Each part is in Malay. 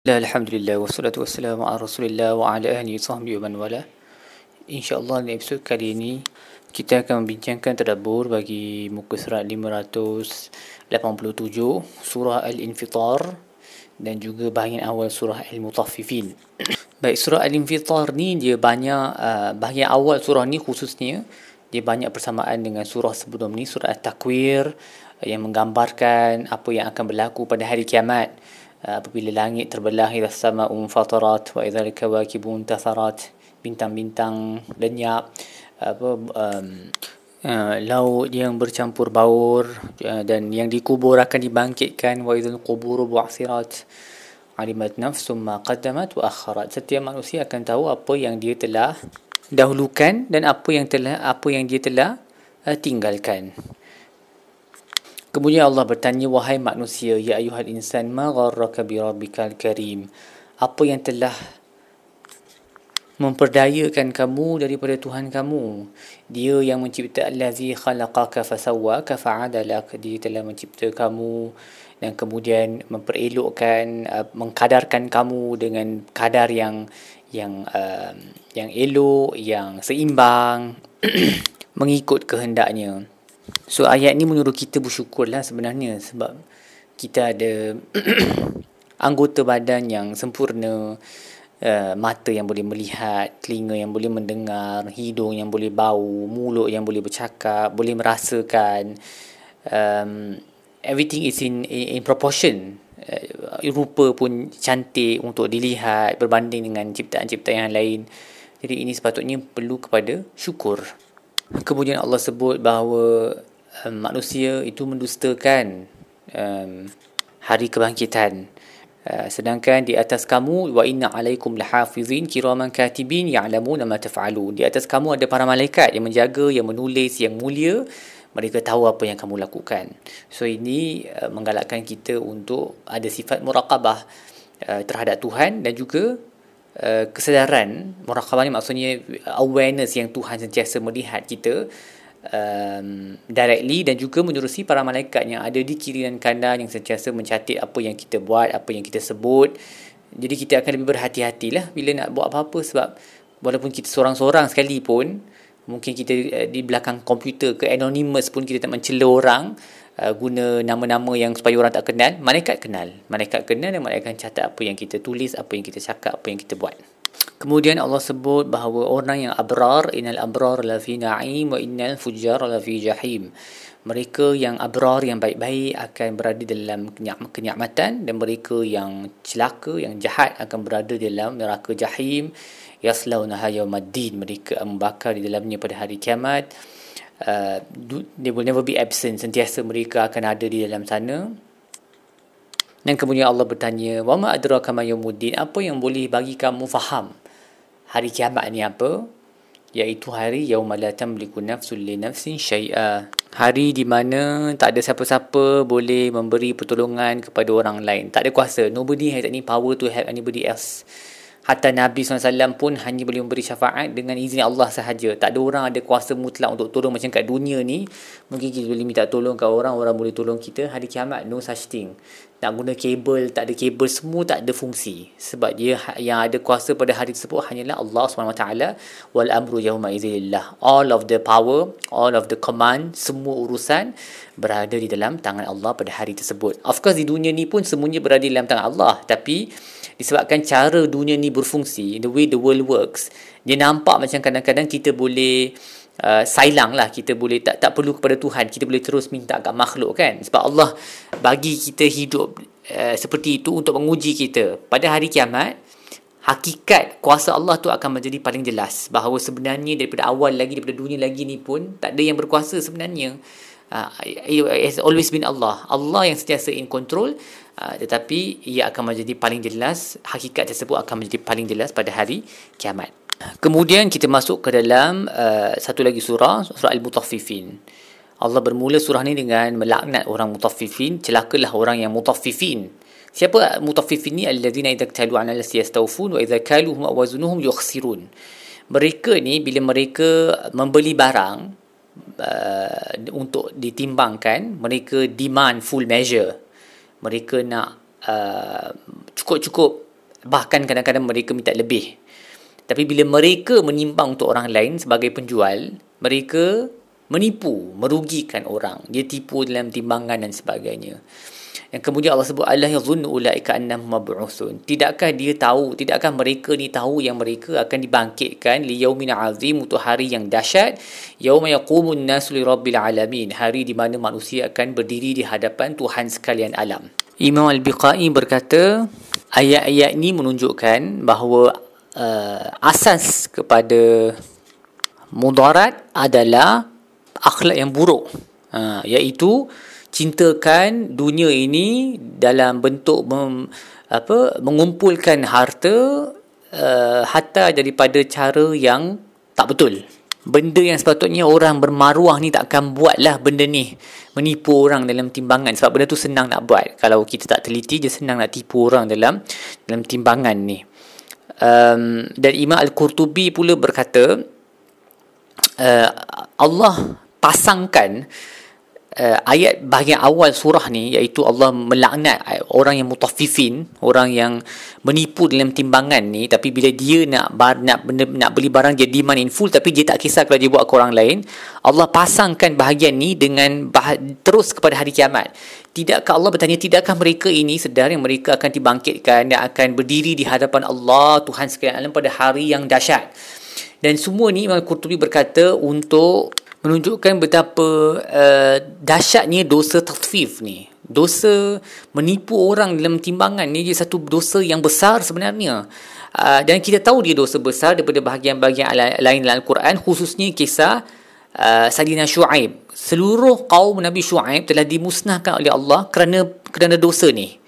Alhamdulillah wassalatu wassalamu ala Rasulillah wa ala ahli sahbihi wa man wala. Insya-Allah dalam episod kali ini kita akan membincangkan tadabbur bagi muka surat 587 surah Al-Infitar dan juga bahagian awal surah Al-Mutaffifin. Baik surah Al-Infitar ni dia banyak uh, bahagian awal surah ni khususnya dia banyak persamaan dengan surah sebelum ni surah At-Takwir yang menggambarkan apa yang akan berlaku pada hari kiamat apabila langit terbelah ila sama um fatarat wa idza kawakibun tatharat bintang-bintang lenyap. Apa um, uh, laut yang bercampur baur uh, dan yang dikubur akan dibangkitkan wa idzal quburu bu'thirat alimat nafsum ma qaddamat wa akharat. Setiap manusia akan tahu apa yang dia telah dahulukan dan apa yang telah apa yang dia telah uh, tinggalkan Kemudian Allah bertanya, wahai manusia, ya ayuhal insan, ma gharraka bi rabbikal karim. Apa yang telah memperdayakan kamu daripada Tuhan kamu? Dia yang mencipta allazi khalaqaka fasawwaka fa'adalak. Dia telah mencipta kamu dan kemudian memperelokkan, uh, mengkadarkan kamu dengan kadar yang yang uh, yang elok, yang seimbang, mengikut kehendaknya. So ayat ni menyuruh kita bersyukur lah sebenarnya sebab kita ada anggota badan yang sempurna, uh, mata yang boleh melihat, telinga yang boleh mendengar, hidung yang boleh bau, mulut yang boleh bercakap, boleh merasakan. Um, everything is in in, in proportion. Uh, rupa pun cantik untuk dilihat berbanding dengan ciptaan-ciptaan yang lain. Jadi ini sepatutnya perlu kepada syukur. Kemudian Allah sebut bahawa um, manusia itu mendustakan um, hari kebangkitan. Uh, sedangkan di atas kamu wa inna alaikum lahafizin kiraman katibin ya'lamuna ma taf'alun. Di atas kamu ada para malaikat yang menjaga, yang menulis, yang mulia. Mereka tahu apa yang kamu lakukan. So ini uh, menggalakkan kita untuk ada sifat muraqabah uh, terhadap Tuhan dan juga Uh, kesedaran muraqabah ni maksudnya awareness yang Tuhan sentiasa melihat kita um, directly dan juga menerusi para malaikat yang ada di kiri dan kanan yang sentiasa mencatat apa yang kita buat, apa yang kita sebut. Jadi kita akan lebih berhati-hatilah bila nak buat apa-apa sebab walaupun kita seorang-seorang sekalipun mungkin kita uh, di belakang komputer ke anonymous pun kita tak mencela orang uh, guna nama-nama yang supaya orang tak kenal, malaikat kenal. Malaikat kenal dan malaikat catat apa yang kita tulis, apa yang kita cakap, apa yang kita buat. Kemudian Allah sebut bahawa orang yang abrar, innal abrar la fi na'im wa innal fujjar la fi jahim. Mereka yang abrar yang baik-baik akan berada dalam kenyamatan dan mereka yang celaka yang jahat akan berada dalam neraka jahim. Yaslaunaha yawmaddin mereka membakar di dalamnya pada hari kiamat. Uh, they will never be absent. Sentiasa mereka akan ada di dalam sana dan kemudian Allah bertanya wa ma adraka ma yawmuddin? Apa yang boleh bagi kamu faham? Hari kiamat ni apa? Iaitu hari yauma la tamliku nafsun li nafsin syai'a. Hari di mana tak ada siapa-siapa boleh memberi pertolongan kepada orang lain. Tak ada kuasa. Nobody has any power to help anybody else Hatta Nabi SAW pun hanya boleh memberi syafaat dengan izin Allah sahaja. Tak ada orang ada kuasa mutlak untuk tolong macam kat dunia ni. Mungkin kita boleh minta tolong kat orang, orang boleh tolong kita. Hari kiamat, no such thing. Nak guna kabel, tak ada kabel, semua tak ada fungsi. Sebab dia ha, yang ada kuasa pada hari tersebut hanyalah Allah SWT. Wal amru yawma izilillah. All of the power, all of the command, semua urusan berada di dalam tangan Allah pada hari tersebut. Of course di dunia ni pun semuanya berada di dalam tangan Allah. Tapi disebabkan cara dunia ni berfungsi the way the world works dia nampak macam kadang-kadang kita boleh uh, sailang lah kita boleh tak tak perlu kepada Tuhan kita boleh terus minta kat makhluk kan? Sebab Allah bagi kita hidup uh, seperti itu untuk menguji kita. Pada hari kiamat hakikat kuasa Allah tu akan menjadi paling jelas. Bahawa sebenarnya daripada awal lagi daripada dunia lagi ni pun tak ada yang berkuasa sebenarnya uh, it has always been Allah. Allah yang sentiasa in control. Ah, tetapi ia akan menjadi paling jelas hakikat tersebut akan menjadi paling jelas pada hari kiamat. Kemudian kita masuk ke dalam uh, satu lagi surah surah al-mutaffifin. Allah bermula surah ni dengan melaknat orang mutaffifin celakalah orang yang mutaffifin. Siapa mutaffifin ni? Alladzina idza talu 'ala yastawfun wa idza kaluhum aw wazunuhum yukhsirun. Mereka ni bila mereka membeli barang uh, untuk ditimbangkan mereka demand full measure. Mereka nak uh, cukup-cukup. Bahkan kadang-kadang mereka minta lebih. Tapi bila mereka menimbang untuk orang lain sebagai penjual mereka menipu merugikan orang. Dia tipu dalam timbangan dan sebagainya yang kemudian Allah sebut Allah yazunnu ulaika annahum mab'usun tidakkah dia tahu tidakkah mereka ni tahu yang mereka akan dibangkitkan li yaumin azim untuk hari yang dahsyat? Yauma yaqumun nasu li rabbil alamin. Hari di mana manusia akan berdiri di hadapan Tuhan sekalian alam. Imam Al-Biqai berkata ayat-ayat ini menunjukkan bahawa uh, asas kepada mudarat adalah akhlak yang buruk. Uh, iaitu cintakan dunia ini dalam bentuk mem, apa mengumpulkan harta uh, hatta daripada cara yang tak betul. Benda yang sepatutnya orang bermaruah ni tak akan buatlah benda ni. Menipu orang dalam timbangan. Sebab benda tu senang nak buat. Kalau kita tak teliti je senang nak tipu orang dalam dalam timbangan ni. Um, dan Imam Al-Qurtubi pula berkata uh, Allah pasangkan uh, ayat bahagian awal surah ni iaitu Allah melaknat orang yang mutaffifin, orang yang menipu dalam timbangan ni tapi bila dia nak bar, nak nak beli barang dia demand in full tapi dia tak kisah kalau dia buat ke orang lain, Allah pasangkan bahagian ni dengan bah, terus kepada hari kiamat. Tidakkah Allah bertanya tidakkah mereka ini sedar yang mereka akan dibangkitkan dan akan berdiri di hadapan Allah Tuhan sekalian alam pada hari yang dahsyat. Dan semua ni Imam Qurtubi berkata untuk menunjukkan betapa uh, dahsyatnya dosa tatfif ni. Dosa menipu orang dalam timbangan ni dia satu dosa yang besar sebenarnya. Uh, dan kita tahu dia dosa besar daripada bahagian-bahagian lain dalam Al-Quran khususnya kisah uh, Sayyidina Shu'aib. Seluruh kaum Nabi Shu'aib telah dimusnahkan oleh Allah kerana kerana dosa ni.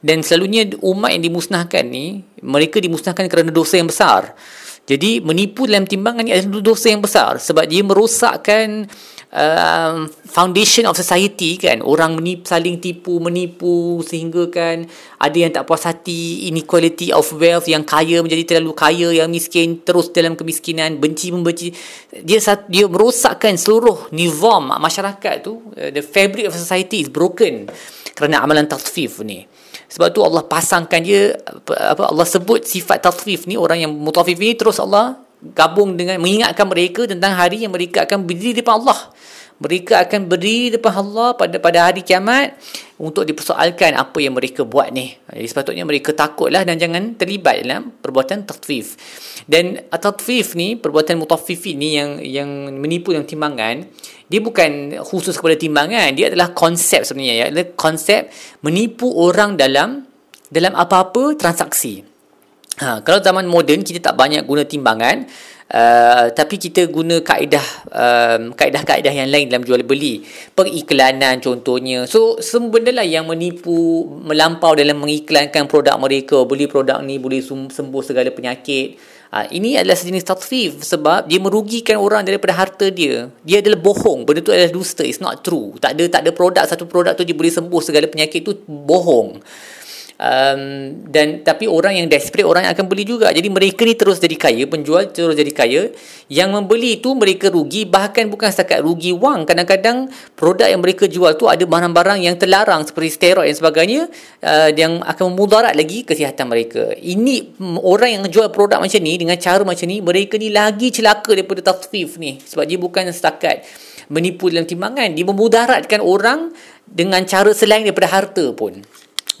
Dan selalunya umat yang dimusnahkan ni mereka dimusnahkan kerana dosa yang besar. Jadi menipu dalam timbangan ni adalah dosa yang besar sebab dia merosakkan uh, foundation of society kan. Orang menipu, saling tipu menipu sehingga kan ada yang tak puas hati inequality of wealth yang kaya menjadi terlalu kaya yang miskin terus dalam kemiskinan benci membenci. Dia dia merosakkan seluruh nizam masyarakat tu. Uh, the fabric of society is broken kerana amalan tasfif ni sebab tu Allah pasangkan dia apa Allah sebut sifat tasfif ni orang yang mutafif ni terus Allah gabung dengan mengingatkan mereka tentang hari yang mereka akan berdiri di depan Allah mereka akan berdiri depan Allah pada pada hari kiamat untuk dipersoalkan apa yang mereka buat ni. Jadi sepatutnya mereka takutlah dan jangan terlibat dalam perbuatan tatfif. Dan tatfif ni, perbuatan mutaffifin ni yang yang menipu yang timbangan, dia bukan khusus kepada timbangan, dia adalah konsep sebenarnya ya, adalah konsep menipu orang dalam dalam apa-apa transaksi. Ha, kalau zaman moden kita tak banyak guna timbangan, Uh, tapi kita guna kaedah um, kaedah-kaedah yang lain dalam jual beli. Periklanan contohnya. So semua benda lah yang menipu melampau dalam mengiklankan produk mereka. Beli produk ni boleh sembuh segala penyakit. Uh, ini adalah sejenis tatfif sebab dia merugikan orang daripada harta dia. Dia adalah bohong. Benda tu adalah dusta. It's not true. Tak ada tak ada produk. Satu produk tu dia boleh sembuh segala penyakit tu bohong um, dan tapi orang yang desperate orang yang akan beli juga. Jadi mereka ni terus jadi kaya penjual terus jadi kaya. Yang membeli tu mereka rugi bahkan bukan setakat rugi wang. Kadang-kadang produk yang mereka jual tu ada barang-barang yang terlarang seperti steroid dan sebagainya uh, yang akan memudarat lagi kesihatan mereka. Ini orang yang jual produk macam ni dengan cara macam ni mereka ni lagi celaka daripada tasfif ni. Sebab dia bukan setakat menipu dalam timbangan. Dia memudaratkan orang dengan cara selain daripada harta pun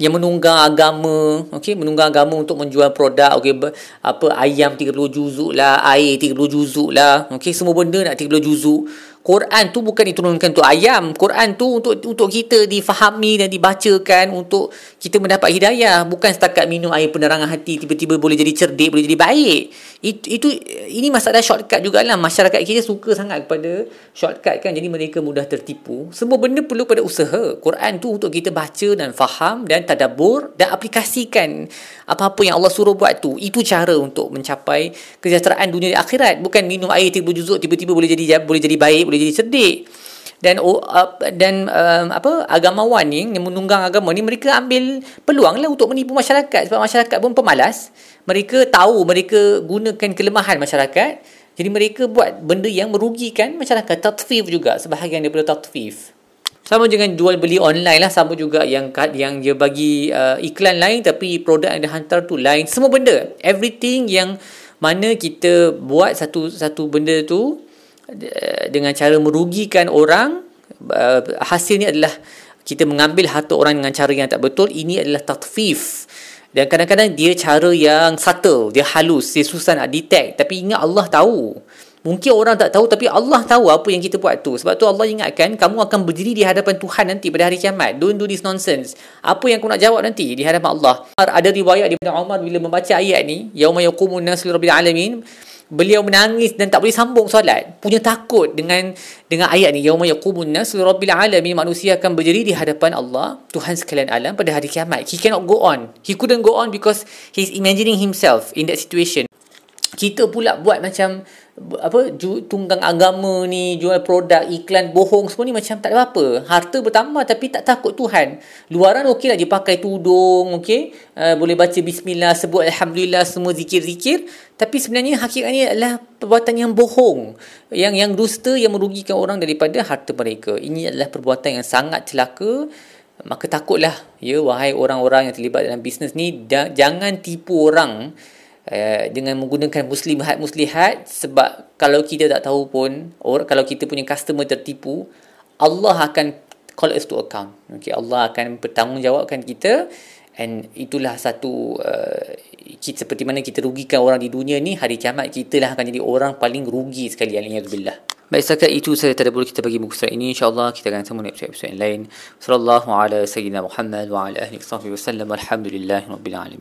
yang menunggang agama okey menunggang agama untuk menjual produk okey apa ayam 30 juzuk lah air 30 juzuk lah okey semua benda nak 30 juzuk Quran tu bukan diturunkan untuk ayam. Quran tu untuk untuk kita difahami dan dibacakan untuk kita mendapat hidayah, bukan setakat minum air penerangan hati tiba-tiba boleh jadi cerdik, boleh jadi baik. Itu, itu ini masalah shortcut jugalah. Masyarakat kita suka sangat kepada shortcut kan. Jadi mereka mudah tertipu. Semua benda perlu pada usaha. Quran tu untuk kita baca dan faham dan tadabbur dan aplikasikan apa-apa yang Allah suruh buat tu. Itu cara untuk mencapai kesejahteraan dunia dan akhirat. Bukan minum air tiba juzuk tiba-tiba boleh jadi boleh jadi baik boleh jadi cerdik. Dan uh, dan uh, apa agamawan ni yang menunggang agama ni mereka ambil peluang lah untuk menipu masyarakat. Sebab masyarakat pun pemalas. Mereka tahu mereka gunakan kelemahan masyarakat. Jadi mereka buat benda yang merugikan masyarakat. Tatfif juga sebahagian daripada tatfif. Sama dengan jual beli online lah. Sama juga yang yang dia bagi uh, iklan lain. Tapi produk yang dia hantar tu lain. Semua benda. Everything yang mana kita buat satu satu benda tu dengan cara merugikan orang uh, hasilnya adalah kita mengambil harta orang dengan cara yang tak betul ini adalah tatfif dan kadang-kadang dia cara yang subtle dia halus dia susah nak detect tapi ingat Allah tahu Mungkin orang tak tahu tapi Allah tahu apa yang kita buat tu. Sebab tu Allah ingatkan kamu akan berdiri di hadapan Tuhan nanti pada hari kiamat. Don't do this nonsense. Apa yang kau nak jawab nanti di hadapan Allah? Ada riwayat di mana Umar bila membaca ayat ni, yauma yaqumun nasu lirabbil alamin, beliau menangis dan tak boleh sambung solat. Punya takut dengan dengan ayat ni, yauma yaqumun nasu lirabbil alamin, manusia akan berdiri di hadapan Allah, Tuhan sekalian alam pada hari kiamat. He cannot go on. He couldn't go on because he's imagining himself in that situation. Kita pula buat macam apa tunggang agama ni jual produk iklan bohong semua ni macam tak ada apa. Harta bertambah tapi tak takut Tuhan. Luaran okey lah dia pakai tudung okey. Uh, boleh baca bismillah sebut alhamdulillah semua zikir-zikir. Tapi sebenarnya hakikatnya adalah perbuatan yang bohong. Yang yang dusta yang merugikan orang daripada harta mereka. Ini adalah perbuatan yang sangat celaka. Maka takutlah ya wahai orang-orang yang terlibat dalam bisnes ni jangan tipu orang dengan menggunakan muslimat muslihat sebab kalau kita tak tahu pun or kalau kita punya customer tertipu Allah akan call us to account. Okay Allah akan bertanggungjawabkan kita and itulah satu uh, kita, seperti mana kita rugikan orang di dunia ni hari kiamat kita lah akan jadi orang paling rugi sekali alhamdulillah Baik setakat itu saya tak boleh kita bagi muka surat ini. Insyaallah kita akan sambung episode episode lain. Sallallahu sayyidina Muhammad wa ala alihi wasallam alhamdulillah rabbil alamin